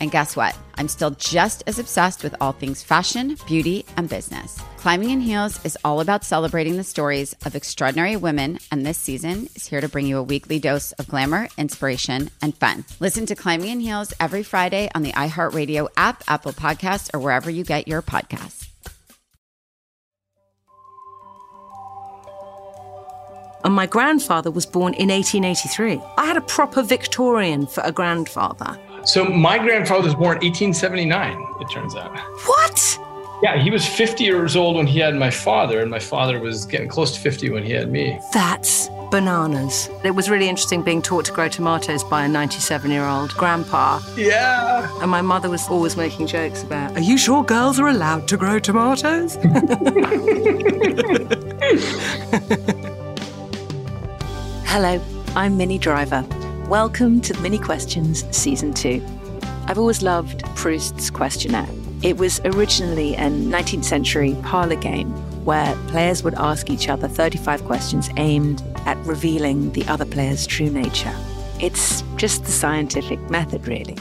And guess what? I'm still just as obsessed with all things fashion, beauty, and business. Climbing in Heels is all about celebrating the stories of extraordinary women, and this season is here to bring you a weekly dose of glamour, inspiration, and fun. Listen to Climbing in Heels every Friday on the iHeartRadio app, Apple Podcasts, or wherever you get your podcasts. And my grandfather was born in 1883. I had a proper Victorian for a grandfather. So my grandfather was born 1879, it turns out. What? Yeah, he was 50 years old when he had my father, and my father was getting close to 50 when he had me. That's bananas. It was really interesting being taught to grow tomatoes by a 97 year old grandpa. Yeah. And my mother was always making jokes about, Are you sure girls are allowed to grow tomatoes? Hello, I'm Minnie Driver. Welcome to Minnie Questions Season 2. I've always loved Proust's questionnaire. It was originally a 19th century parlor game where players would ask each other 35 questions aimed at revealing the other player's true nature. It's just the scientific method, really.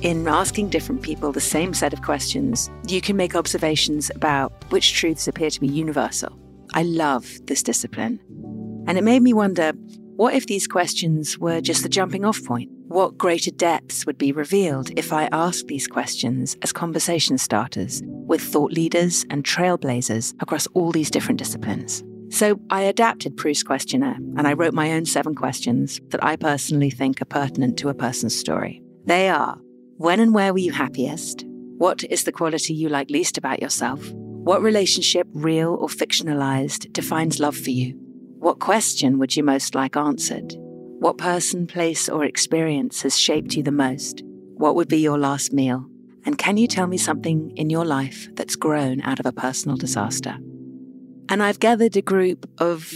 In asking different people the same set of questions, you can make observations about which truths appear to be universal. I love this discipline. And it made me wonder what if these questions were just the jumping off point? What greater depths would be revealed if I asked these questions as conversation starters with thought leaders and trailblazers across all these different disciplines? So I adapted Proust's questionnaire and I wrote my own seven questions that I personally think are pertinent to a person's story. They are When and where were you happiest? What is the quality you like least about yourself? What relationship, real or fictionalized, defines love for you? What question would you most like answered? What person, place, or experience has shaped you the most? What would be your last meal? And can you tell me something in your life that's grown out of a personal disaster? And I've gathered a group of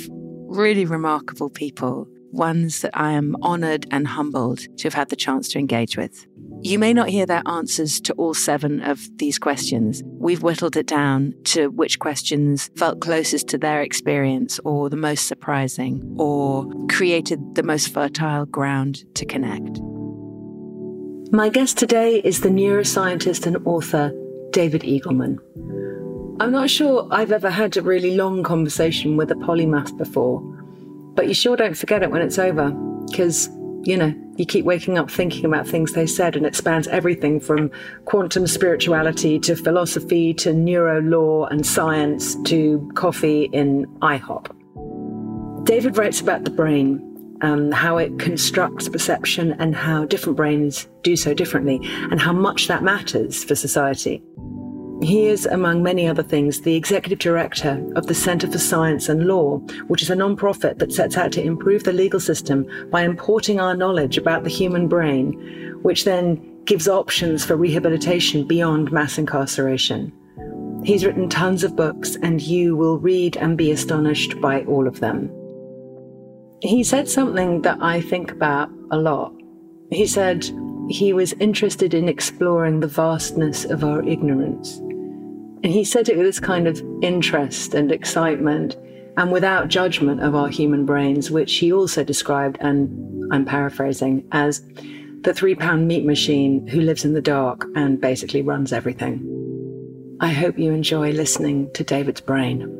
really remarkable people, ones that I am honored and humbled to have had the chance to engage with. You may not hear their answers to all seven of these questions. We've whittled it down to which questions felt closest to their experience or the most surprising or created the most fertile ground to connect. My guest today is the neuroscientist and author David Eagleman. I'm not sure I've ever had a really long conversation with a polymath before, but you sure don't forget it when it's over, because, you know, you keep waking up thinking about things they said, and it spans everything from quantum spirituality to philosophy to neuro law and science to coffee in IHOP. David writes about the brain, um, how it constructs perception, and how different brains do so differently, and how much that matters for society. He is, among many other things, the executive director of the Center for Science and Law, which is a non-profit that sets out to improve the legal system by importing our knowledge about the human brain, which then gives options for rehabilitation beyond mass incarceration. He's written tons of books, and you will read and be astonished by all of them. He said something that I think about a lot. He said he was interested in exploring the vastness of our ignorance. And he said it with this kind of interest and excitement and without judgment of our human brains, which he also described, and I'm paraphrasing, as the three pound meat machine who lives in the dark and basically runs everything. I hope you enjoy listening to David's brain.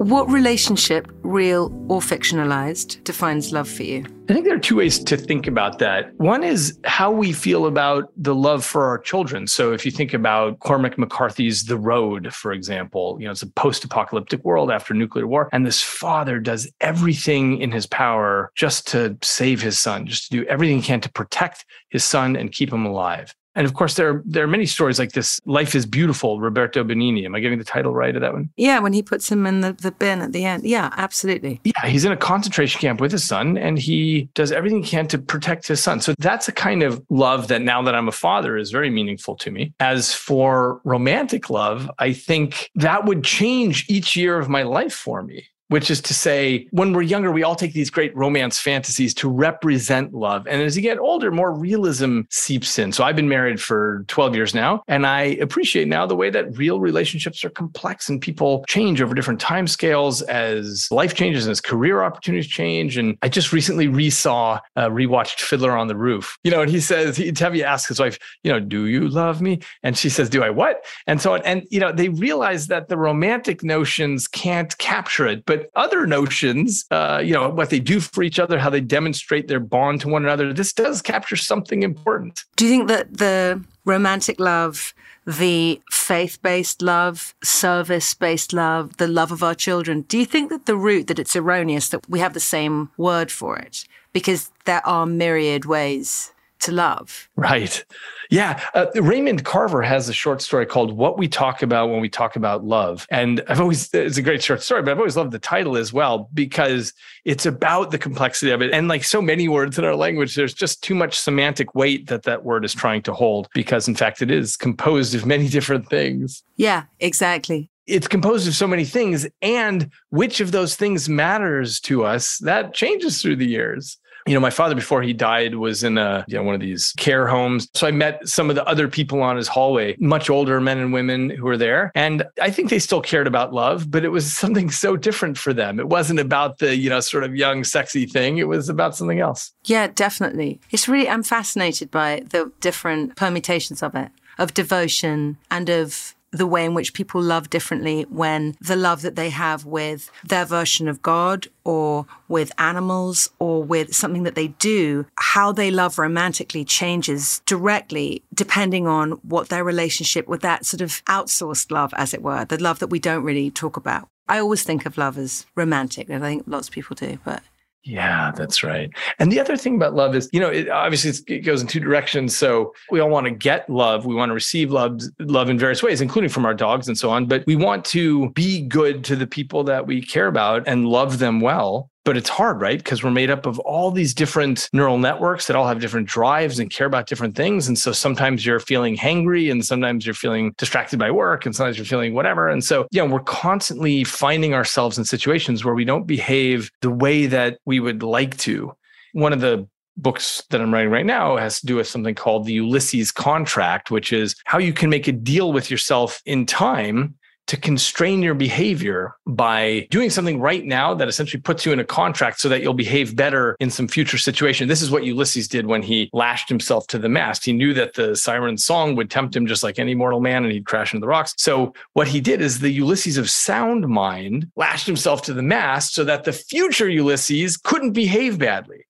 What relationship, real or fictionalized, defines love for you? I think there are two ways to think about that. One is how we feel about the love for our children. So if you think about Cormac McCarthy's The Road, for example, you know, it's a post-apocalyptic world after nuclear war. And this father does everything in his power just to save his son, just to do everything he can to protect his son and keep him alive. And of course, there are, there are many stories like this. Life is Beautiful, Roberto Benigni. Am I getting the title right of that one? Yeah, when he puts him in the, the bin at the end. Yeah, absolutely. Yeah, he's in a concentration camp with his son and he does everything he can to protect his son. So that's a kind of love that now that I'm a father is very meaningful to me. As for romantic love, I think that would change each year of my life for me which is to say, when we're younger, we all take these great romance fantasies to represent love. And as you get older, more realism seeps in. So I've been married for 12 years now, and I appreciate now the way that real relationships are complex and people change over different time scales as life changes and as career opportunities change. And I just recently resaw, uh, rewatched Fiddler on the Roof, you know, and he says, he, Tevye asks his wife, you know, do you love me? And she says, do I what? And so, and, you know, they realize that the romantic notions can't capture it, but other notions, uh, you know, what they do for each other, how they demonstrate their bond to one another, this does capture something important. Do you think that the romantic love, the faith based love, service based love, the love of our children, do you think that the root that it's erroneous that we have the same word for it? Because there are myriad ways to love. Right. Yeah. Uh, Raymond Carver has a short story called What We Talk About When We Talk About Love. And I've always, it's a great short story, but I've always loved the title as well because it's about the complexity of it. And like so many words in our language, there's just too much semantic weight that that word is trying to hold because, in fact, it is composed of many different things. Yeah, exactly it's composed of so many things and which of those things matters to us that changes through the years you know, my father before he died was in a you know, one of these care homes. So I met some of the other people on his hallway, much older men and women who were there, and I think they still cared about love, but it was something so different for them. It wasn't about the you know sort of young sexy thing. It was about something else. Yeah, definitely. It's really I'm fascinated by the different permutations of it, of devotion and of the way in which people love differently when the love that they have with their version of God or with animals or with something that they do, how they love romantically changes directly depending on what their relationship with that sort of outsourced love, as it were, the love that we don't really talk about. I always think of love as romantic, and I think lots of people do, but yeah, that's right. And the other thing about love is, you know, it, obviously it goes in two directions. So we all want to get love, we want to receive love, love in various ways, including from our dogs and so on. But we want to be good to the people that we care about and love them well but it's hard, right? Because we're made up of all these different neural networks that all have different drives and care about different things. And so sometimes you're feeling hangry and sometimes you're feeling distracted by work and sometimes you're feeling whatever. And so, yeah, we're constantly finding ourselves in situations where we don't behave the way that we would like to. One of the books that I'm writing right now has to do with something called the Ulysses contract, which is how you can make a deal with yourself in time to constrain your behavior by doing something right now that essentially puts you in a contract so that you'll behave better in some future situation. This is what Ulysses did when he lashed himself to the mast. He knew that the siren song would tempt him just like any mortal man and he'd crash into the rocks. So what he did is the Ulysses of sound mind lashed himself to the mast so that the future Ulysses couldn't behave badly.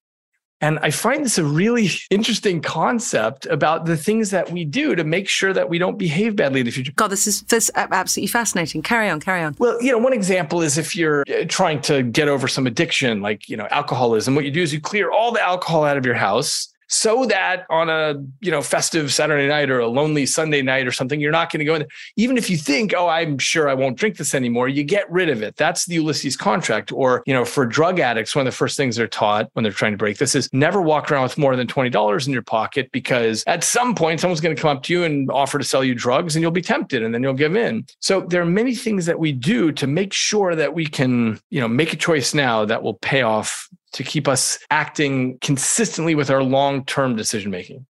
And I find this a really interesting concept about the things that we do to make sure that we don't behave badly in the future. God, this is this absolutely fascinating. Carry on, carry on. Well, you know, one example is if you're uh, trying to get over some addiction, like, you know, alcoholism, what you do is you clear all the alcohol out of your house so that on a you know festive Saturday night or a lonely Sunday night or something, you're not going to go in. Even if you think, oh, I'm sure I won't drink this anymore, you get rid of it. That's the Ulysses contract. Or you know, for drug addicts, one of the first things they're taught when they're trying to break this is never walk around with more than twenty dollars in your pocket because at some point someone's going to come up to you and offer to sell you drugs, and you'll be tempted, and then you'll give in. So there are many things that we do to make sure that we can you know make a choice now that will pay off to keep us acting consistently with our long term decision making?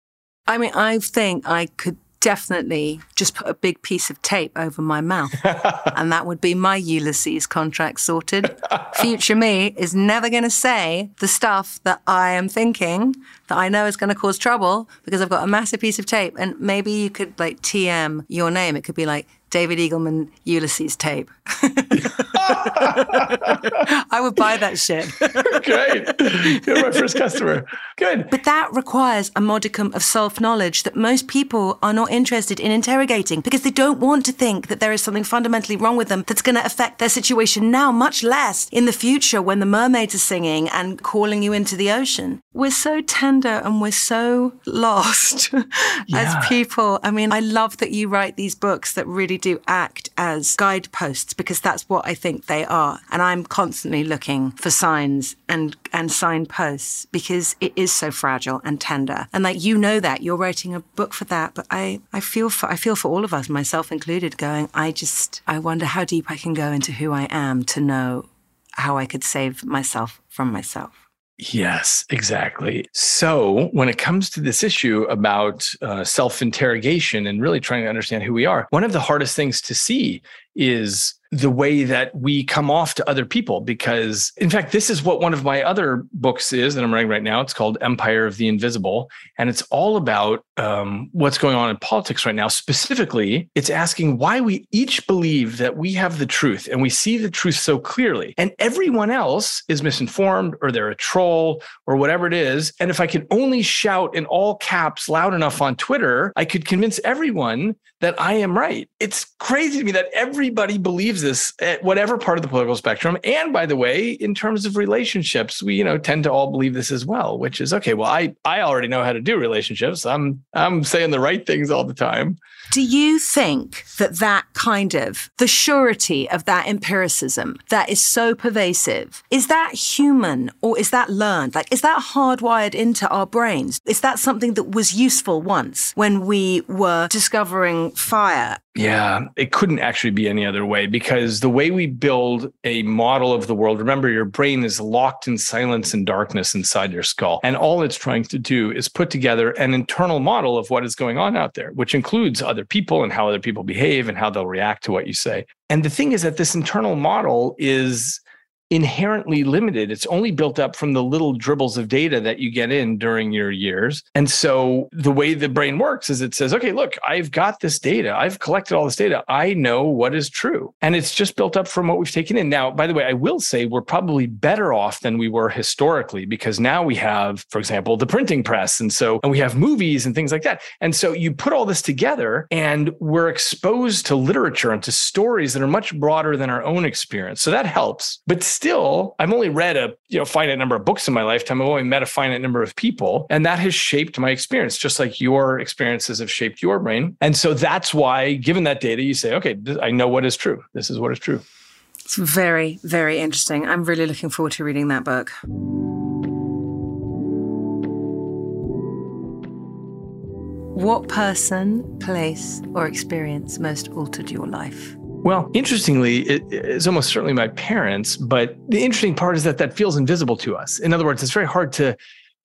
I mean, I think I could definitely just put a big piece of tape over my mouth. and that would be my Ulysses contract sorted. Future me is never going to say the stuff that I am thinking that I know is going to cause trouble because I've got a massive piece of tape. And maybe you could like TM your name. It could be like David Eagleman Ulysses tape. I would buy that shit. Great. You're my first customer. Good. But that requires a modicum of self knowledge that most people are not interested in interrogating because they don't want to think that there is something fundamentally wrong with them that's going to affect their situation now, much less in the future when the mermaids are singing and calling you into the ocean. We're so tender and we're so lost yeah. as people. I mean, I love that you write these books that really do act as guideposts because that's what I think they are. And I'm constantly looking for signs and, and signposts because it is so fragile and tender. And like, you know that you're writing a book for that. But I, I feel for, I feel for all of us, myself included, going, I just, I wonder how deep I can go into who I am to know how I could save myself from myself. Yes, exactly. So, when it comes to this issue about uh, self interrogation and really trying to understand who we are, one of the hardest things to see is the way that we come off to other people. Because, in fact, this is what one of my other books is that I'm writing right now. It's called Empire of the Invisible. And it's all about um, what's going on in politics right now. Specifically, it's asking why we each believe that we have the truth and we see the truth so clearly. And everyone else is misinformed or they're a troll or whatever it is. And if I could only shout in all caps loud enough on Twitter, I could convince everyone that I am right. It's crazy to me that everybody believes this at whatever part of the political spectrum. And by the way, in terms of relationships, we, you know, tend to all believe this as well, which is okay. Well, I I already know how to do relationships. I'm I'm saying the right things all the time. Do you think that that kind of the surety of that empiricism that is so pervasive is that human or is that learned? Like, is that hardwired into our brains? Is that something that was useful once when we were discovering fire yeah, it couldn't actually be any other way because the way we build a model of the world, remember, your brain is locked in silence and darkness inside your skull. And all it's trying to do is put together an internal model of what is going on out there, which includes other people and how other people behave and how they'll react to what you say. And the thing is that this internal model is inherently limited. It's only built up from the little dribbles of data that you get in during your years. And so the way the brain works is it says, okay, look, I've got this data. I've collected all this data. I know what is true. And it's just built up from what we've taken in. Now, by the way, I will say we're probably better off than we were historically because now we have, for example, the printing press. And so, and we have movies and things like that. And so you put all this together and we're exposed to literature and to stories that are much broader than our own experience. So that helps. But still, I've only read a you know finite number of books in my lifetime. I've only met a finite number of people, and that has shaped my experience, just like your experiences have shaped your brain. And so that's why, given that data, you say, okay, I know what is true. This is what is true. It's very, very interesting. I'm really looking forward to reading that book. What person, place, or experience most altered your life? Well, interestingly, it, it's almost certainly my parents, but the interesting part is that that feels invisible to us. In other words, it's very hard to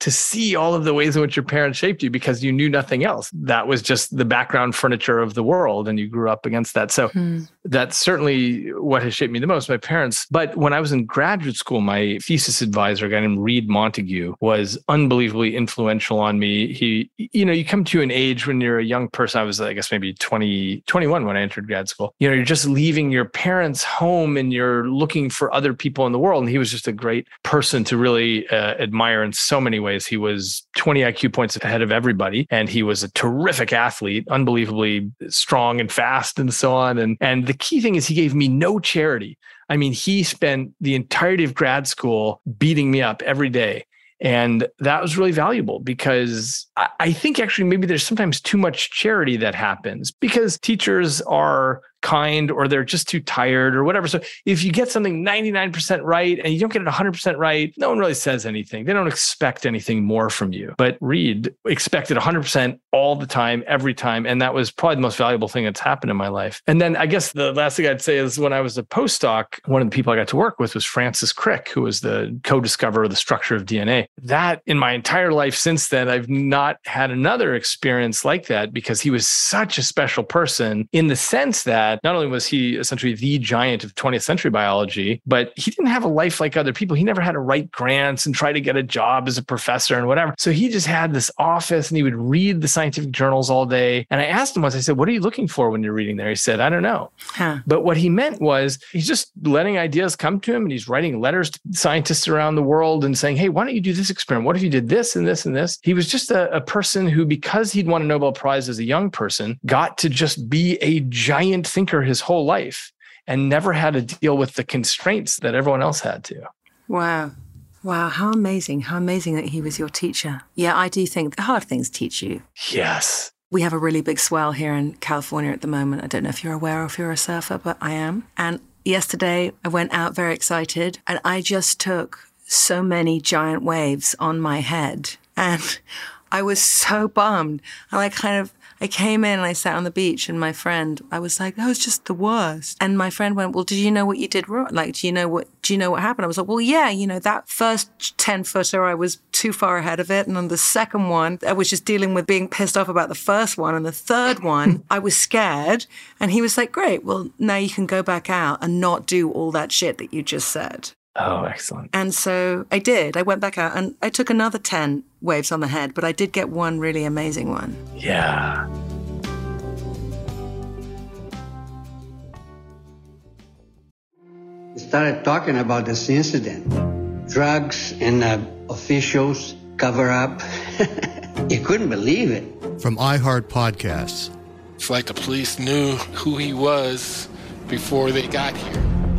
to see all of the ways in which your parents shaped you because you knew nothing else. That was just the background furniture of the world and you grew up against that. So hmm. That's certainly what has shaped me the most, my parents. But when I was in graduate school, my thesis advisor, a guy named Read Montague, was unbelievably influential on me. He, you know, you come to an age when you're a young person, I was, I guess, maybe 20, 21 when I entered grad school. You know, you're just leaving your parents' home and you're looking for other people in the world. And he was just a great person to really uh, admire in so many ways. He was 20 IQ points ahead of everybody, and he was a terrific athlete, unbelievably strong and fast, and so on. And and the key thing is he gave me no charity. I mean, he spent the entirety of grad school beating me up every day And that was really valuable because I think actually maybe there's sometimes too much charity that happens because teachers are kind or they're just too tired or whatever. So if you get something 99% right and you don't get it 100% right, no one really says anything. They don't expect anything more from you. But Read expected 100% all the time, every time. And that was probably the most valuable thing that's happened in my life. And then I guess the last thing I'd say is when I was a postdoc, one of the people I got to work with was Francis Crick, who was the co discoverer of the structure of DNA. That in my entire life since then, I've not had another experience like that because he was such a special person in the sense that that not only was he essentially the giant of 20th century biology, but he didn't have a life like other people. He never had to write grants and try to get a job as a professor and whatever. So he just had this office and he would read the scientific journals all day. And I asked him once, I said, What are you looking for when you're reading there? He said, I don't know. Huh. But what he meant was he's just letting ideas come to him and he's writing letters to scientists around the world and saying, Hey, why don't you do this experiment? What if you did this and this and this? He was just a, a person who, because he'd won a Nobel Prize as a young person, got to just be a giant thinker thinker his whole life and never had to deal with the constraints that everyone else had to. Wow. Wow, how amazing. How amazing that he was your teacher. Yeah, I do think the hard things teach you. Yes. We have a really big swell here in California at the moment. I don't know if you're aware or if you're a surfer, but I am. And yesterday I went out very excited and I just took so many giant waves on my head. And I was so bummed. And I kind of I came in and I sat on the beach and my friend, I was like, that was just the worst. And my friend went, well, did you know what you did wrong? Like, do you know what, do you know what happened? I was like, well, yeah, you know, that first 10 footer, I was too far ahead of it. And on the second one, I was just dealing with being pissed off about the first one. And the third one, I was scared. And he was like, great. Well, now you can go back out and not do all that shit that you just said. Oh, excellent. And so I did. I went back out and I took another 10 waves on the head, but I did get one really amazing one. Yeah. We started talking about this incident drugs and uh, officials cover up. you couldn't believe it. From iHeart Podcasts. It's like the police knew who he was before they got here.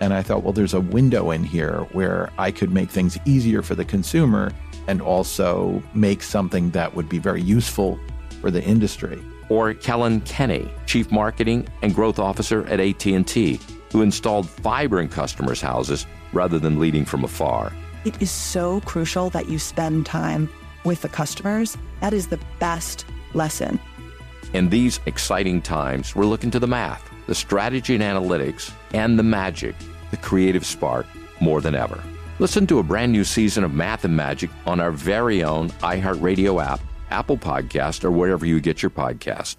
And I thought, well, there's a window in here where I could make things easier for the consumer and also make something that would be very useful for the industry. Or Kellyn Kenny, Chief Marketing and Growth Officer at AT&T, who installed fiber in customers' houses rather than leading from afar. It is so crucial that you spend time with the customers. That is the best lesson. In these exciting times, we're looking to the math, the strategy and analytics, and the magic, the creative spark, more than ever. Listen to a brand new season of Math and Magic on our very own iHeartRadio app, Apple Podcast, or wherever you get your podcast.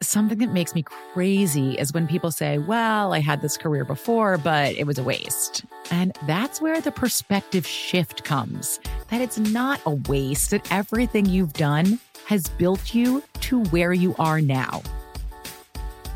Something that makes me crazy is when people say, Well, I had this career before, but it was a waste. And that's where the perspective shift comes that it's not a waste, that everything you've done has built you to where you are now.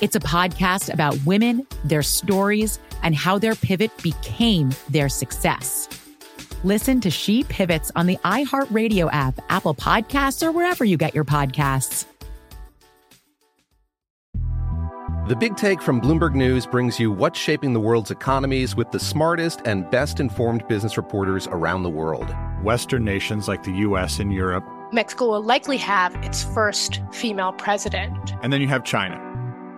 It's a podcast about women, their stories, and how their pivot became their success. Listen to She Pivots on the iHeartRadio app, Apple Podcasts, or wherever you get your podcasts. The Big Take from Bloomberg News brings you what's shaping the world's economies with the smartest and best informed business reporters around the world. Western nations like the US and Europe. Mexico will likely have its first female president. And then you have China.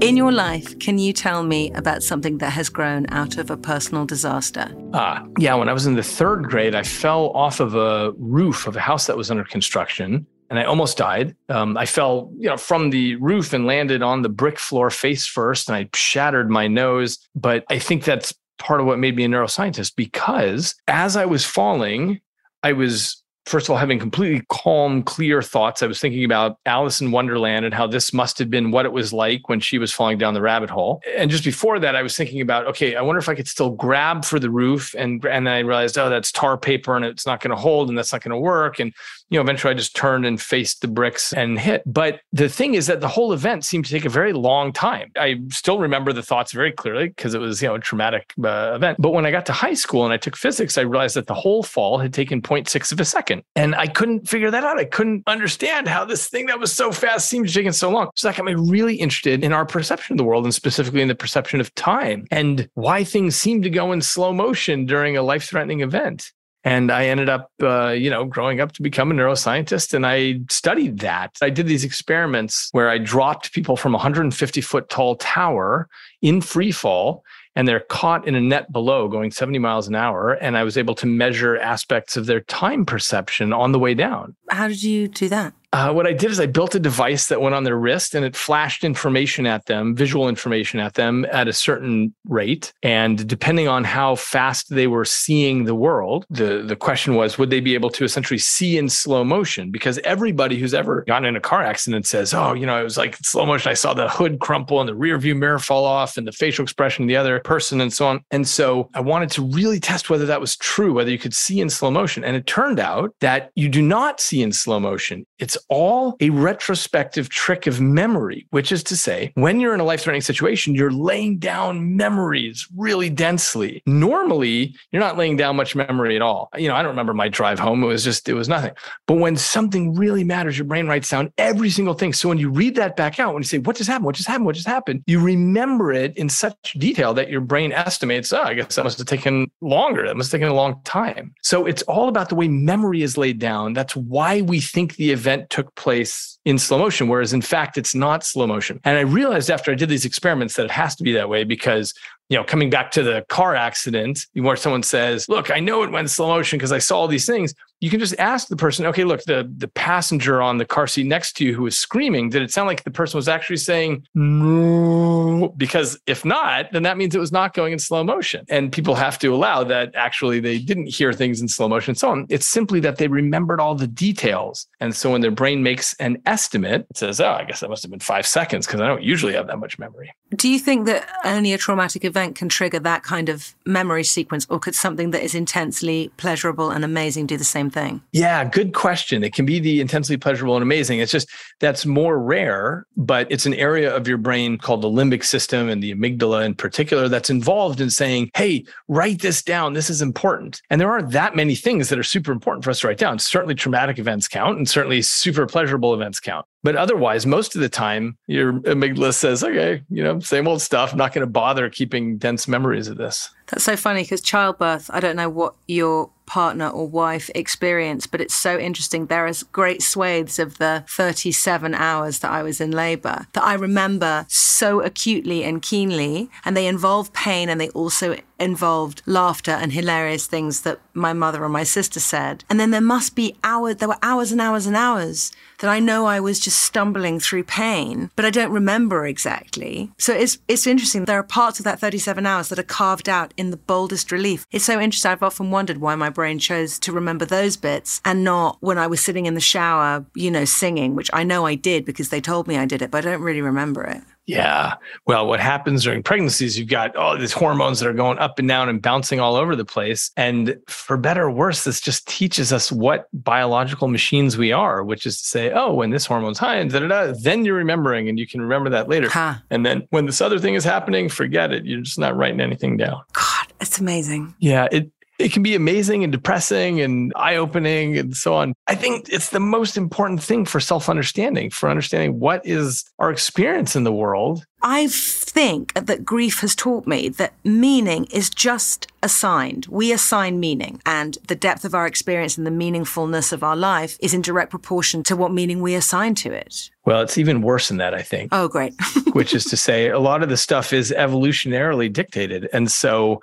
In your life, can you tell me about something that has grown out of a personal disaster? Ah, yeah. When I was in the third grade, I fell off of a roof of a house that was under construction and I almost died. Um, I fell, you know, from the roof and landed on the brick floor face first, and I shattered my nose. But I think that's part of what made me a neuroscientist because as I was falling, I was first of all, having completely calm, clear thoughts. I was thinking about Alice in Wonderland and how this must have been what it was like when she was falling down the rabbit hole. And just before that, I was thinking about, okay, I wonder if I could still grab for the roof. And, and then I realized, oh, that's tar paper and it's not going to hold and that's not going to work. And, you know, eventually I just turned and faced the bricks and hit. But the thing is that the whole event seemed to take a very long time. I still remember the thoughts very clearly because it was, you know, a traumatic uh, event. But when I got to high school and I took physics, I realized that the whole fall had taken 0.6 of a second. And I couldn't figure that out. I couldn't understand how this thing that was so fast seemed to take so long. So that got me really interested in our perception of the world and specifically in the perception of time and why things seem to go in slow motion during a life threatening event. And I ended up, uh, you know, growing up to become a neuroscientist. And I studied that. I did these experiments where I dropped people from a 150 foot tall tower in free fall and they're caught in a net below going 70 miles an hour. And I was able to measure aspects of their time perception on the way down. How did you do that? Uh, what I did is I built a device that went on their wrist and it flashed information at them, visual information at them at a certain rate. And depending on how fast they were seeing the world, the, the question was, would they be able to essentially see in slow motion? Because everybody who's ever gotten in a car accident says, oh, you know, it was like slow motion. I saw the hood crumple and the rear view mirror fall off and the facial expression of the other person and so on. And so I wanted to really test whether that was true, whether you could see in slow motion. And it turned out that you do not see in slow motion. It's all a retrospective trick of memory, which is to say, when you're in a life threatening situation, you're laying down memories really densely. Normally, you're not laying down much memory at all. You know, I don't remember my drive home. It was just, it was nothing. But when something really matters, your brain writes down every single thing. So when you read that back out, when you say, what just happened? What just happened? What just happened? You remember it in such detail that your brain estimates, oh, I guess that must have taken longer. That must have taken a long time. So it's all about the way memory is laid down. That's why we think the event took place in slow motion, whereas in fact, it's not slow motion. And I realized after I did these experiments that it has to be that way because you know, coming back to the car accident, where someone says, "Look, I know it went slow motion because I saw all these things." You can just ask the person, "Okay, look, the the passenger on the car seat next to you who was screaming, did it sound like the person was actually saying no?" Because if not, then that means it was not going in slow motion. And people have to allow that actually they didn't hear things in slow motion and so on. It's simply that they remembered all the details, and so when their brain makes an estimate, it says, "Oh, I guess that must have been five seconds because I don't usually have that much memory." Do you think that only a traumatic event can trigger that kind of memory sequence, or could something that is intensely pleasurable and amazing do the same thing? Yeah, good question. It can be the intensely pleasurable and amazing. It's just that's more rare, but it's an area of your brain called the limbic system and the amygdala in particular that's involved in saying, hey, write this down. This is important. And there aren't that many things that are super important for us to write down. Certainly traumatic events count and certainly super pleasurable events count. But otherwise, most of the time, your amygdala says, okay, you know, same old stuff. I'm not going to bother keeping dense memories of this. That's so funny because childbirth, I don't know what your partner or wife experience, but it's so interesting. There is great swathes of the 37 hours that I was in labor that I remember so acutely and keenly. And they involve pain and they also involved laughter and hilarious things that my mother or my sister said. And then there must be hours, there were hours and hours and hours that I know I was just stumbling through pain, but I don't remember exactly. So it's it's interesting. There are parts of that 37 hours that are carved out in the boldest relief. It's so interesting. I've often wondered why my brain chose to remember those bits and not when I was sitting in the shower, you know, singing, which I know I did because they told me I did it, but I don't really remember it. Yeah. Well, what happens during pregnancy is you've got all these hormones that are going up and down and bouncing all over the place. And for better or worse, this just teaches us what biological machines we are, which is to say, oh, when this hormone's high and da da da, then you're remembering and you can remember that later. Huh. And then when this other thing is happening, forget it. You're just not writing anything down. God, it's amazing. Yeah. It, it can be amazing and depressing and eye opening and so on. I think it's the most important thing for self understanding, for understanding what is our experience in the world. I think that grief has taught me that meaning is just assigned. We assign meaning, and the depth of our experience and the meaningfulness of our life is in direct proportion to what meaning we assign to it. Well, it's even worse than that, I think. Oh, great. which is to say, a lot of the stuff is evolutionarily dictated. And so,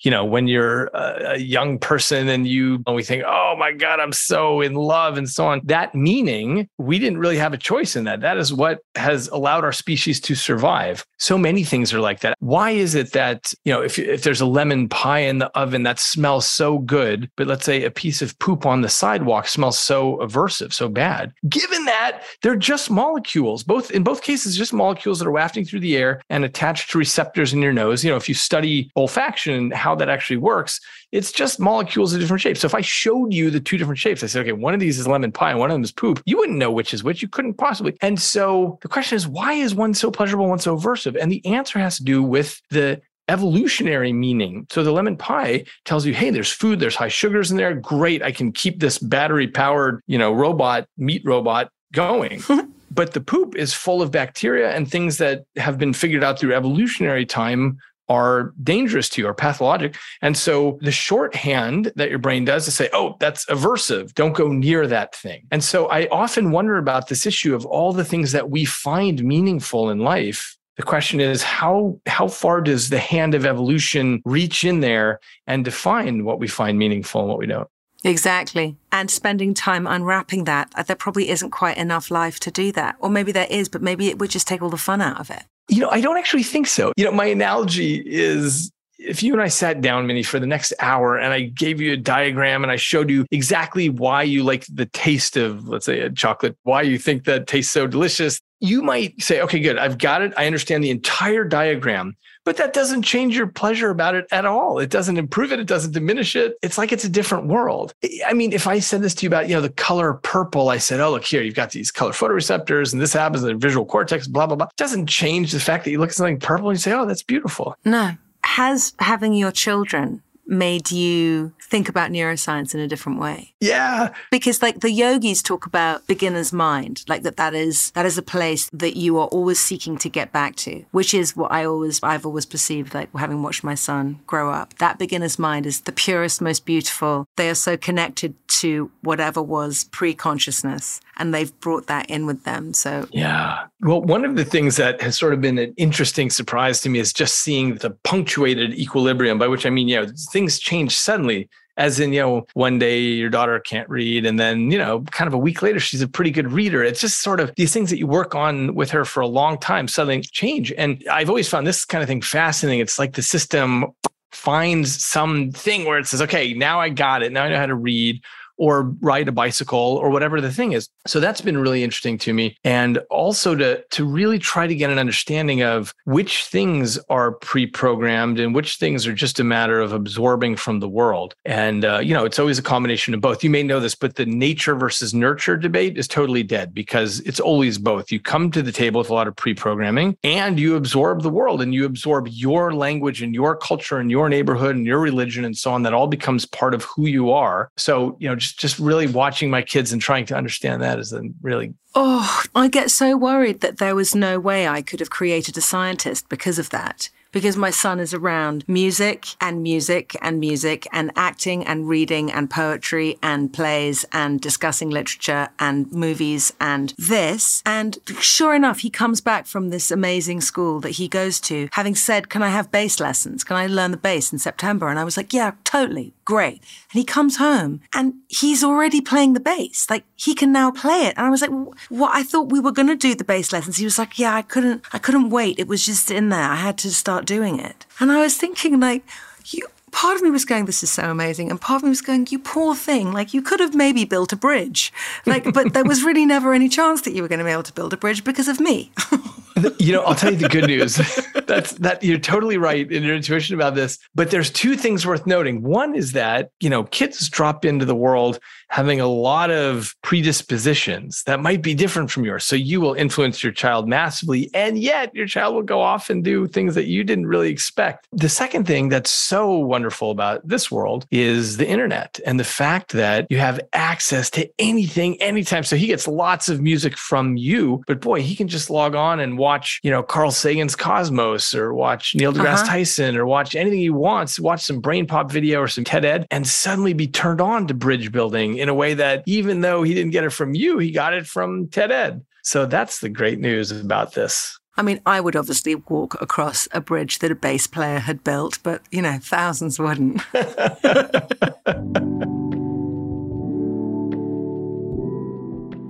you know, when you're a, a young person and you and we think, oh my God, I'm so in love and so on, that meaning, we didn't really have a choice in that. That is what has allowed our species to survive. So many things are like that. Why is it that, you know, if, if there's a lemon pie in the oven that smells so good, but let's say a piece of poop on the sidewalk smells so aversive, so bad, given that they're just molecules, both in both cases, just molecules that are wafting through the air and attached to receptors in your nose. You know, if you study olfaction, how that actually works, it's just molecules of different shapes. So if I showed you the two different shapes, I said, okay, one of these is lemon pie and one of them is poop, you wouldn't know which is which. You couldn't possibly. And so the question is, why is one so pleasurable, one so aversive? And the answer has to do with the evolutionary meaning. So the lemon pie tells you, hey, there's food, there's high sugars in there. Great. I can keep this battery powered, you know, robot, meat robot going. but the poop is full of bacteria and things that have been figured out through evolutionary time are dangerous to you or pathologic. And so the shorthand that your brain does is say, oh, that's aversive. Don't go near that thing. And so I often wonder about this issue of all the things that we find meaningful in life. The question is how how far does the hand of evolution reach in there and define what we find meaningful and what we don't? Exactly. And spending time unwrapping that, uh, there probably isn't quite enough life to do that. Or maybe there is, but maybe it would just take all the fun out of it. You know, I don't actually think so. You know, my analogy is if you and I sat down, Minnie, for the next hour and I gave you a diagram and I showed you exactly why you like the taste of, let's say, a chocolate, why you think that tastes so delicious, you might say, okay, good, I've got it. I understand the entire diagram, but that doesn't change your pleasure about it at all. It doesn't improve it. It doesn't diminish it. It's like it's a different world. I mean, if I said this to you about, you know, the color purple, I said, oh, look here, you've got these color photoreceptors and this happens in the visual cortex, blah, blah, blah. It doesn't change the fact that you look at something purple and you say, oh, that's beautiful. No. Has having your children made you think about neuroscience in a different way? Yeah. Because like the yogis talk about beginner's mind, like that that is that is a place that you are always seeking to get back to, which is what I always I've always perceived like having watched my son grow up. That beginner's mind is the purest, most beautiful. They are so connected to whatever was pre-consciousness and they've brought that in with them. So Yeah. Well, one of the things that has sort of been an interesting surprise to me is just seeing the punctuated equilibrium, by which I mean, you know, things change suddenly as in you know one day your daughter can't read and then you know kind of a week later she's a pretty good reader. It's just sort of these things that you work on with her for a long time suddenly change. And i've always found this kind of thing fascinating. It's like the system finds something where it says okay now i got it. Now i know how to read or ride a bicycle or whatever the thing is. So that's been really interesting to me. And also to, to really try to get an understanding of which things are pre programmed and which things are just a matter of absorbing from the world. And, uh, you know, it's always a combination of both. You may know this, but the nature versus nurture debate is totally dead because it's always both. You come to the table with a lot of pre programming and you absorb the world and you absorb your language and your culture and your neighborhood and your religion and so on. That all becomes part of who you are. So, you know, just, just really watching my kids and trying to understand that is a really Oh, I get so worried that there was no way I could have created a scientist because of that because my son is around music and music and music and acting and reading and poetry and plays and discussing literature and movies and this. And sure enough, he comes back from this amazing school that he goes to having said, Can I have bass lessons? Can I learn the bass in September? And I was like, Yeah, totally. Great. And he comes home and he's already playing the bass. Like he can now play it. And I was like, what? I thought we were going to do the bass lessons. He was like, yeah, I couldn't, I couldn't wait. It was just in there. I had to start doing it. And I was thinking like, you, part of me was going, this is so amazing. And part of me was going, you poor thing. Like you could have maybe built a bridge. Like, but there was really never any chance that you were going to be able to build a bridge because of me. you know, I'll tell you the good news. That's that you're totally right in your intuition about this. But there's two things worth noting. One is that, you know, kids drop into the world having a lot of predispositions that might be different from yours. So you will influence your child massively. And yet your child will go off and do things that you didn't really expect. The second thing that's so wonderful about this world is the internet and the fact that you have access to anything anytime. So he gets lots of music from you, but boy, he can just log on and watch, you know, Carl Sagan's Cosmos or watch Neil deGrasse uh-huh. Tyson or watch anything he wants, watch some BrainPop video or some TED Ed and suddenly be turned on to bridge building in a way that even though he didn't get it from you, he got it from TED Ed. So that's the great news about this. I mean, I would obviously walk across a bridge that a bass player had built, but you know, thousands wouldn't.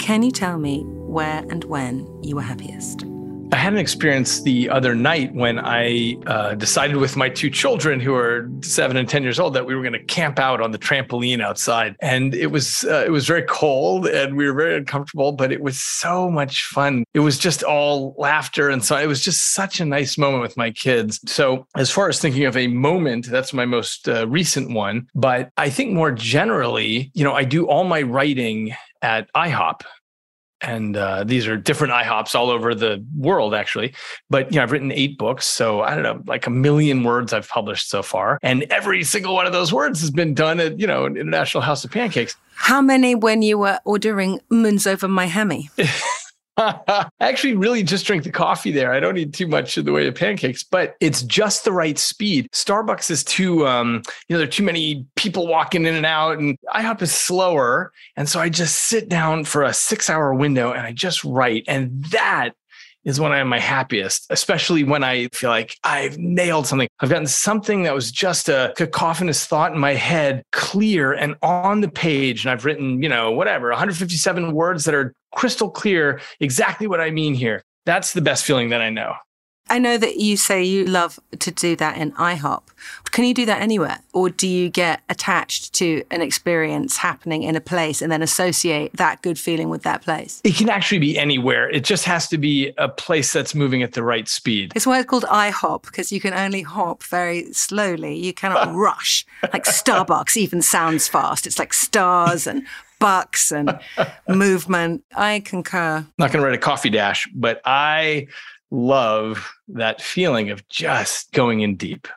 Can you tell me where and when you were happiest? I had an experience the other night when I uh, decided with my two children, who are seven and ten years old, that we were going to camp out on the trampoline outside. And it was uh, it was very cold, and we were very uncomfortable, but it was so much fun. It was just all laughter, and so it was just such a nice moment with my kids. So as far as thinking of a moment, that's my most uh, recent one. But I think more generally, you know, I do all my writing at IHOP and uh, these are different IHOPs all over the world, actually. But you know, I've written eight books, so I don't know, like a million words I've published so far, and every single one of those words has been done at you know an International House of Pancakes. How many when you were ordering moons over my Hammy? I actually really just drink the coffee there. I don't need too much in the way of pancakes, but it's just the right speed. Starbucks is too, um, you know, there are too many people walking in and out, and IHOP is slower. And so I just sit down for a six hour window and I just write. And that is when I am my happiest, especially when I feel like I've nailed something. I've gotten something that was just a cacophonous thought in my head clear and on the page. And I've written, you know, whatever, 157 words that are crystal clear exactly what I mean here. That's the best feeling that I know. I know that you say you love to do that in IHOP. Can you do that anywhere? Or do you get attached to an experience happening in a place and then associate that good feeling with that place? It can actually be anywhere. It just has to be a place that's moving at the right speed. It's why it's called IHOP because you can only hop very slowly. You cannot rush. Like Starbucks even sounds fast. It's like stars and bucks and movement. I concur. Not going to write a coffee dash, but I love that feeling of just going in deep.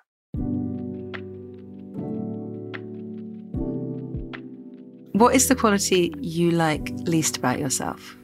What is the quality you like least about yourself?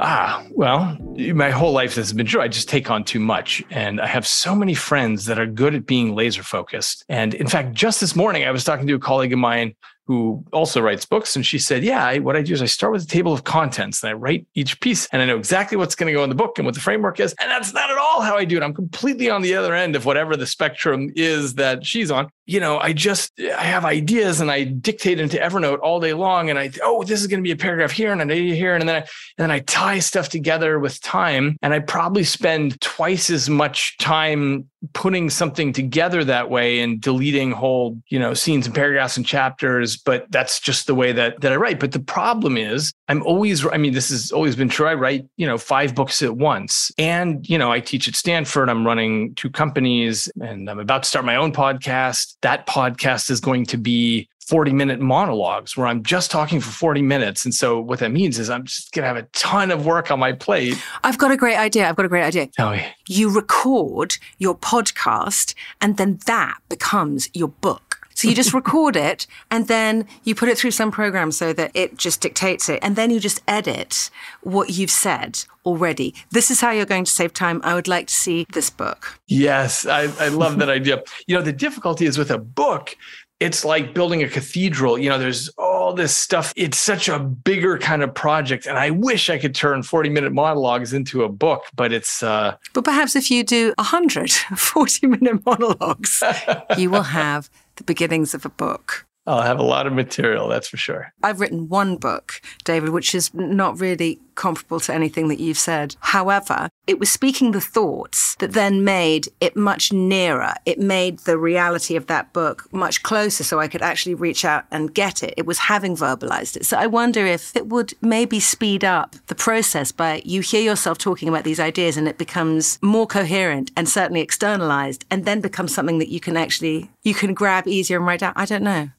Ah, well, my whole life has been true. I just take on too much. And I have so many friends that are good at being laser focused. And in fact, just this morning, I was talking to a colleague of mine who also writes books. And she said, Yeah, I, what I do is I start with a table of contents and I write each piece and I know exactly what's going to go in the book and what the framework is. And that's not at all how I do it. I'm completely on the other end of whatever the spectrum is that she's on. You know, I just, I have ideas and I dictate into Evernote all day long. And I, oh, this is going to be a paragraph here and an idea here. And then I, and then I tie stuff together with time. And I probably spend twice as much time putting something together that way and deleting whole, you know, scenes and paragraphs and chapters but that's just the way that that I write. But the problem is I'm always I mean, this has always been true. I write, you know, five books at once. And, you know, I teach at Stanford. I'm running two companies and I'm about to start my own podcast. That podcast is going to be 40 minute monologues where I'm just talking for 40 minutes. And so what that means is I'm just going to have a ton of work on my plate. I've got a great idea. I've got a great idea. Tell me. You record your podcast and then that becomes your book. So you just record it and then you put it through some program so that it just dictates it. And then you just edit what you've said already. This is how you're going to save time. I would like to see this book. Yes, I, I love that idea. You know, the difficulty is with a book, it's like building a cathedral. You know, there's all this stuff. It's such a bigger kind of project. And I wish I could turn 40 minute monologues into a book, but it's. Uh... But perhaps if you do 100 40 minute monologues, you will have the beginnings of a book. I'll have a lot of material, that's for sure. I've written one book, David, which is not really comparable to anything that you've said. However, it was speaking the thoughts that then made it much nearer. It made the reality of that book much closer so I could actually reach out and get it. It was having verbalized it. So I wonder if it would maybe speed up the process by you hear yourself talking about these ideas and it becomes more coherent and certainly externalized and then becomes something that you can actually you can grab easier and write down. I don't know.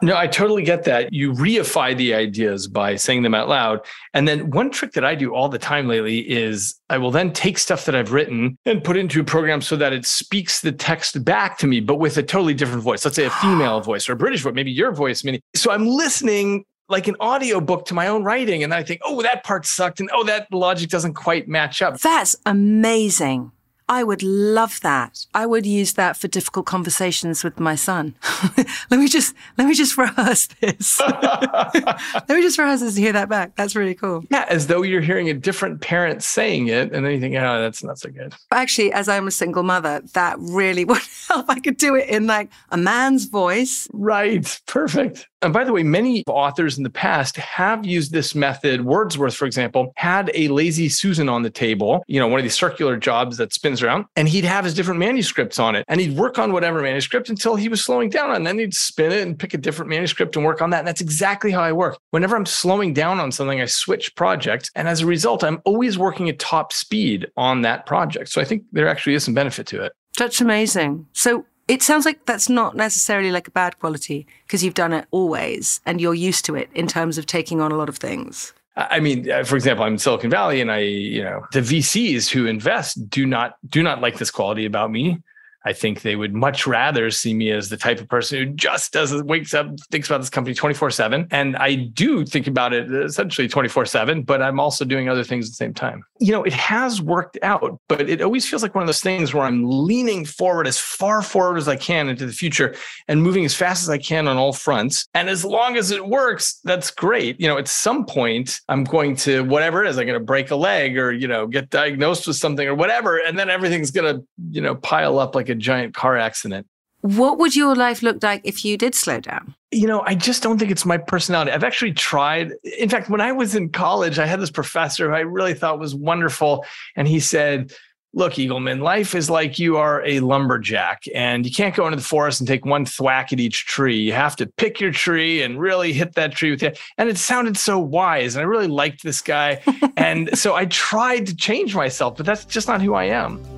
No, I totally get that. You reify the ideas by saying them out loud. And then one trick that I do all the time lately is I will then take stuff that I've written and put it into a program so that it speaks the text back to me, but with a totally different voice. Let's say a female voice or a British voice, maybe your voice, Minnie. So I'm listening like an audiobook to my own writing. And I think, oh, that part sucked. And oh, that logic doesn't quite match up. That's amazing. I would love that. I would use that for difficult conversations with my son. let me just let me just rehearse this. let me just rehearse this to hear that back. That's really cool. Yeah, as though you're hearing a different parent saying it, and then you think, oh, that's not so good. Actually, as I'm a single mother, that really would help. I could do it in like a man's voice. Right. Perfect. And by the way, many authors in the past have used this method. Wordsworth, for example, had a lazy Susan on the table, you know, one of these circular jobs that spins around, and he'd have his different manuscripts on it. And he'd work on whatever manuscript until he was slowing down. And then he'd spin it and pick a different manuscript and work on that. And that's exactly how I work. Whenever I'm slowing down on something, I switch projects. And as a result, I'm always working at top speed on that project. So I think there actually is some benefit to it. That's amazing. So it sounds like that's not necessarily like a bad quality because you've done it always and you're used to it in terms of taking on a lot of things. I mean, uh, for example, I'm in Silicon Valley, and I, you know, the VCs who invest do not do not like this quality about me. I think they would much rather see me as the type of person who just does wakes up, thinks about this company 24 7. And I do think about it essentially 24 7, but I'm also doing other things at the same time. You know, it has worked out, but it always feels like one of those things where I'm leaning forward as far forward as I can into the future and moving as fast as I can on all fronts. And as long as it works, that's great. You know, at some point, I'm going to, whatever it is, I'm going to break a leg or, you know, get diagnosed with something or whatever. And then everything's going to, you know, pile up like a giant car accident. What would your life look like if you did slow down? You know, I just don't think it's my personality. I've actually tried. In fact, when I was in college, I had this professor who I really thought was wonderful. And he said, Look, Eagleman, life is like you are a lumberjack and you can't go into the forest and take one thwack at each tree. You have to pick your tree and really hit that tree with it. And it sounded so wise. And I really liked this guy. and so I tried to change myself, but that's just not who I am.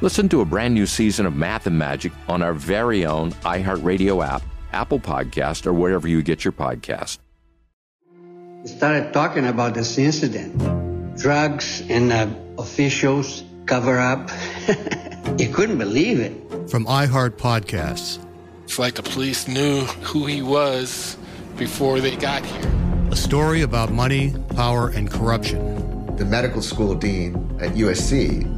Listen to a brand new season of Math and Magic on our very own iHeartRadio app, Apple Podcast, or wherever you get your podcast. Started talking about this incident. Drugs and uh, officials cover up. you couldn't believe it. From iHeart Podcasts. It's like the police knew who he was before they got here. A story about money, power, and corruption. The medical school dean at USC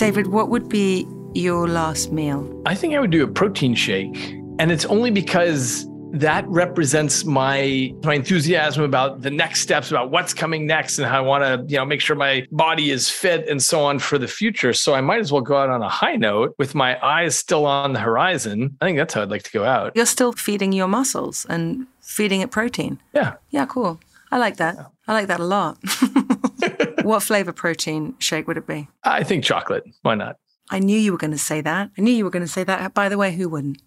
David, what would be your last meal? I think I would do a protein shake. And it's only because that represents my my enthusiasm about the next steps about what's coming next and how I want to you know make sure my body is fit and so on for the future. So I might as well go out on a high note with my eyes still on the horizon. I think that's how I'd like to go out. You're still feeding your muscles and feeding it protein? Yeah. Yeah cool. I like that. I like that a lot what flavor protein shake would it be? I think chocolate. Why not? I knew you were going to say that. I knew you were going to say that. By the way who wouldn't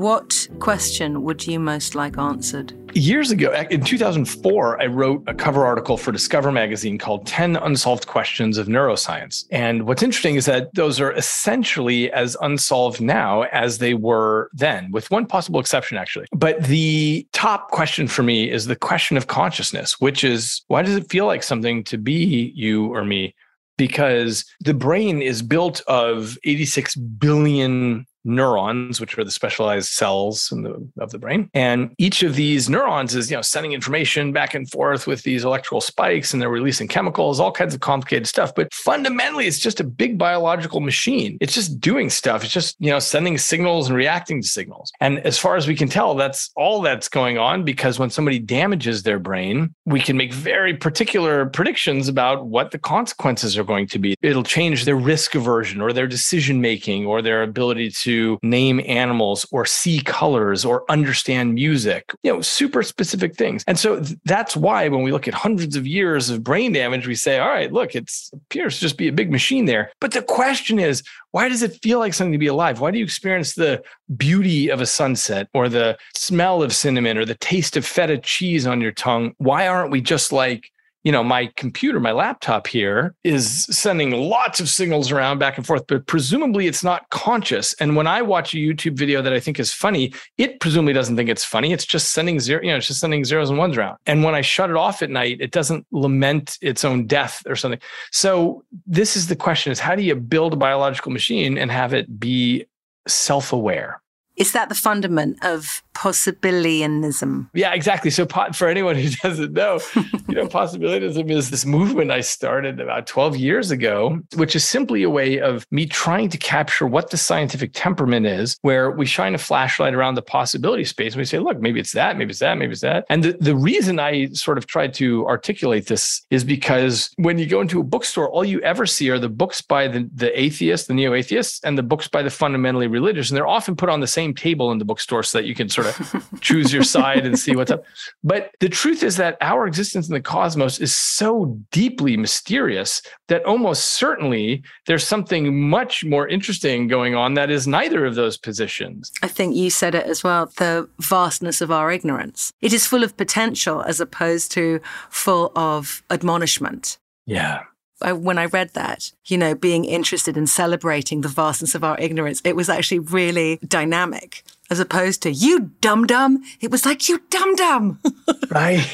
What question would you most like answered? Years ago, in 2004, I wrote a cover article for Discover magazine called 10 Unsolved Questions of Neuroscience. And what's interesting is that those are essentially as unsolved now as they were then, with one possible exception, actually. But the top question for me is the question of consciousness, which is why does it feel like something to be you or me? Because the brain is built of 86 billion neurons, which are the specialized cells the, of the brain. And each of these neurons is, you know, sending information back and forth with these electrical spikes and they're releasing chemicals, all kinds of complicated stuff. But fundamentally, it's just a big biological machine. It's just doing stuff. It's just, you know, sending signals and reacting to signals. And as far as we can tell, that's all that's going on because when somebody damages their brain, we can make very particular predictions about what the consequences are going to be. It'll change their risk aversion or their decision making or their ability to to name animals or see colors or understand music, you know, super specific things. And so th- that's why when we look at hundreds of years of brain damage, we say, all right, look, it appears to just be a big machine there. But the question is, why does it feel like something to be alive? Why do you experience the beauty of a sunset or the smell of cinnamon or the taste of feta cheese on your tongue? Why aren't we just like you know, my computer, my laptop here is sending lots of signals around back and forth, but presumably it's not conscious. And when I watch a YouTube video that I think is funny, it presumably doesn't think it's funny. It's just sending zero, you know, it's just sending zeros and ones around. And when I shut it off at night, it doesn't lament its own death or something. So this is the question is how do you build a biological machine and have it be self-aware? Is that the fundament of possibilianism? Yeah, exactly. So, for anyone who doesn't know, you know, possibilianism is this movement I started about 12 years ago, which is simply a way of me trying to capture what the scientific temperament is, where we shine a flashlight around the possibility space and we say, look, maybe it's that, maybe it's that, maybe it's that. And the, the reason I sort of tried to articulate this is because when you go into a bookstore, all you ever see are the books by the, the atheists, the neo atheists, and the books by the fundamentally religious. And they're often put on the same table in the bookstore so that you can sort of choose your side and see what's up. But the truth is that our existence in the cosmos is so deeply mysterious that almost certainly there's something much more interesting going on that is neither of those positions. I think you said it as well the vastness of our ignorance. It is full of potential as opposed to full of admonishment. Yeah. I, when I read that, you know, being interested in celebrating the vastness of our ignorance, it was actually really dynamic as opposed to you dum dum. It was like you dum dum. right.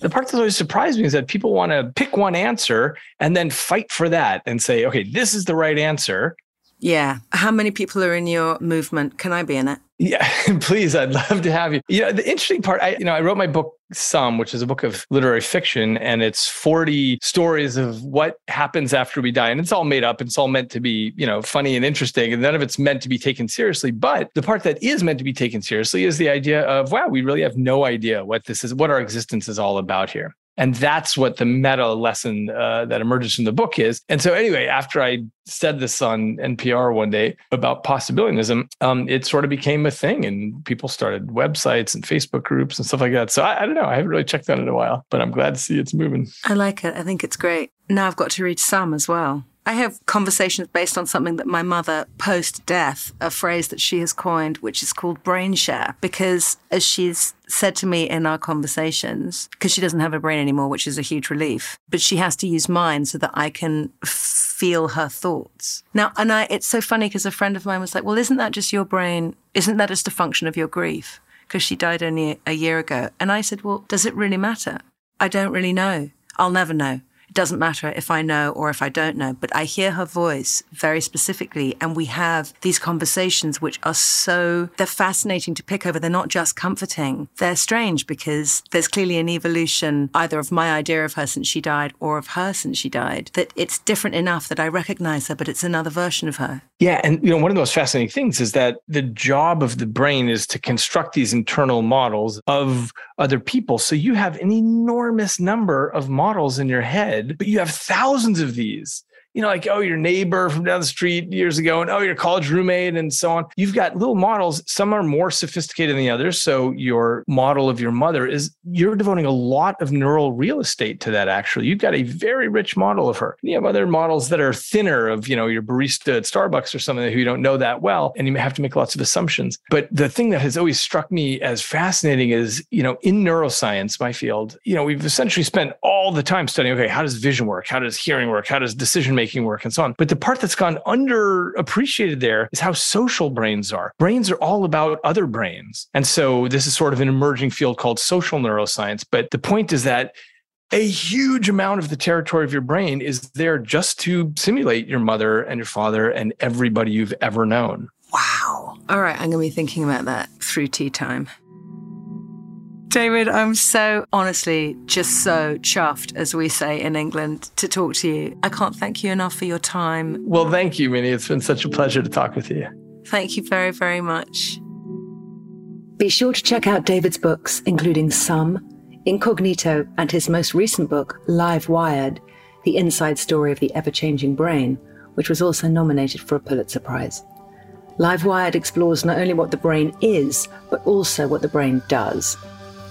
the part that always surprised me is that people want to pick one answer and then fight for that and say, okay, this is the right answer. Yeah. How many people are in your movement? Can I be in it? Yeah, please. I'd love to have you. You know, the interesting part, I, you know, I wrote my book, Some, which is a book of literary fiction, and it's 40 stories of what happens after we die. And it's all made up. It's all meant to be, you know, funny and interesting. And none of it's meant to be taken seriously. But the part that is meant to be taken seriously is the idea of, wow, we really have no idea what this is, what our existence is all about here. And that's what the meta lesson uh, that emerges from the book is. And so, anyway, after I said this on NPR one day about possibilianism, um, it sort of became a thing, and people started websites and Facebook groups and stuff like that. So, I, I don't know. I haven't really checked that in a while, but I'm glad to see it's moving. I like it. I think it's great. Now I've got to read some as well. I have conversations based on something that my mother, post death, a phrase that she has coined, which is called brain share. Because as she's said to me in our conversations, because she doesn't have a brain anymore, which is a huge relief, but she has to use mine so that I can feel her thoughts. Now, and I, it's so funny because a friend of mine was like, well, isn't that just your brain? Isn't that just a function of your grief? Because she died only a year ago. And I said, well, does it really matter? I don't really know. I'll never know. It doesn't matter if I know or if I don't know, but I hear her voice very specifically. And we have these conversations which are so, they're fascinating to pick over. They're not just comforting. They're strange because there's clearly an evolution either of my idea of her since she died or of her since she died that it's different enough that I recognize her, but it's another version of her. Yeah. And, you know, one of the most fascinating things is that the job of the brain is to construct these internal models of other people. So you have an enormous number of models in your head, but you have thousands of these you know, like, oh, your neighbor from down the street years ago, and oh, your college roommate, and so on. You've got little models. Some are more sophisticated than the others. So, your model of your mother is you're devoting a lot of neural real estate to that, actually. You've got a very rich model of her. You have other models that are thinner of, you know, your barista at Starbucks or something who you don't know that well, and you have to make lots of assumptions. But the thing that has always struck me as fascinating is, you know, in neuroscience, my field, you know, we've essentially spent all the time studying, okay, how does vision work? How does hearing work? How does decision making making work and so on. But the part that's gone underappreciated there is how social brains are. Brains are all about other brains. And so this is sort of an emerging field called social neuroscience. But the point is that a huge amount of the territory of your brain is there just to simulate your mother and your father and everybody you've ever known. Wow. All right, I'm going to be thinking about that through tea time. David, I'm so honestly just so chuffed, as we say in England, to talk to you. I can't thank you enough for your time. Well, thank you, Minnie. It's been such a pleasure to talk with you. Thank you very, very much. Be sure to check out David's books, including Some, Incognito, and his most recent book, Livewired The Inside Story of the Ever Changing Brain, which was also nominated for a Pulitzer Prize. Livewired explores not only what the brain is, but also what the brain does.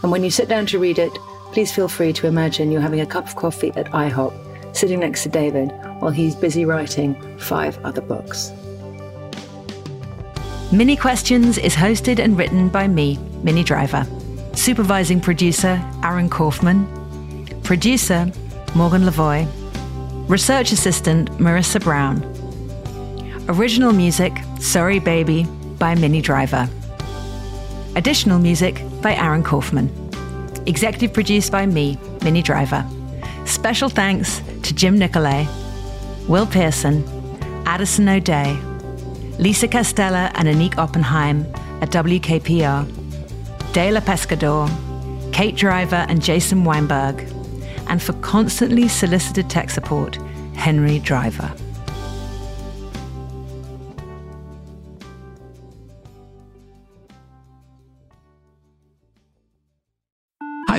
And when you sit down to read it, please feel free to imagine you're having a cup of coffee at IHOP, sitting next to David while he's busy writing five other books. Minnie Questions is hosted and written by me, Minnie Driver. Supervising producer, Aaron Kaufman. Producer, Morgan Lavoie. Research assistant, Marissa Brown. Original music, Sorry Baby by Minnie Driver. Additional music by Aaron Kaufman. Executive produced by me, Minnie Driver. Special thanks to Jim Nicolay, Will Pearson, Addison O'Day, Lisa Castella and Anik Oppenheim at WKPR, Dela Pescador, Kate Driver and Jason Weinberg, and for constantly solicited tech support, Henry Driver.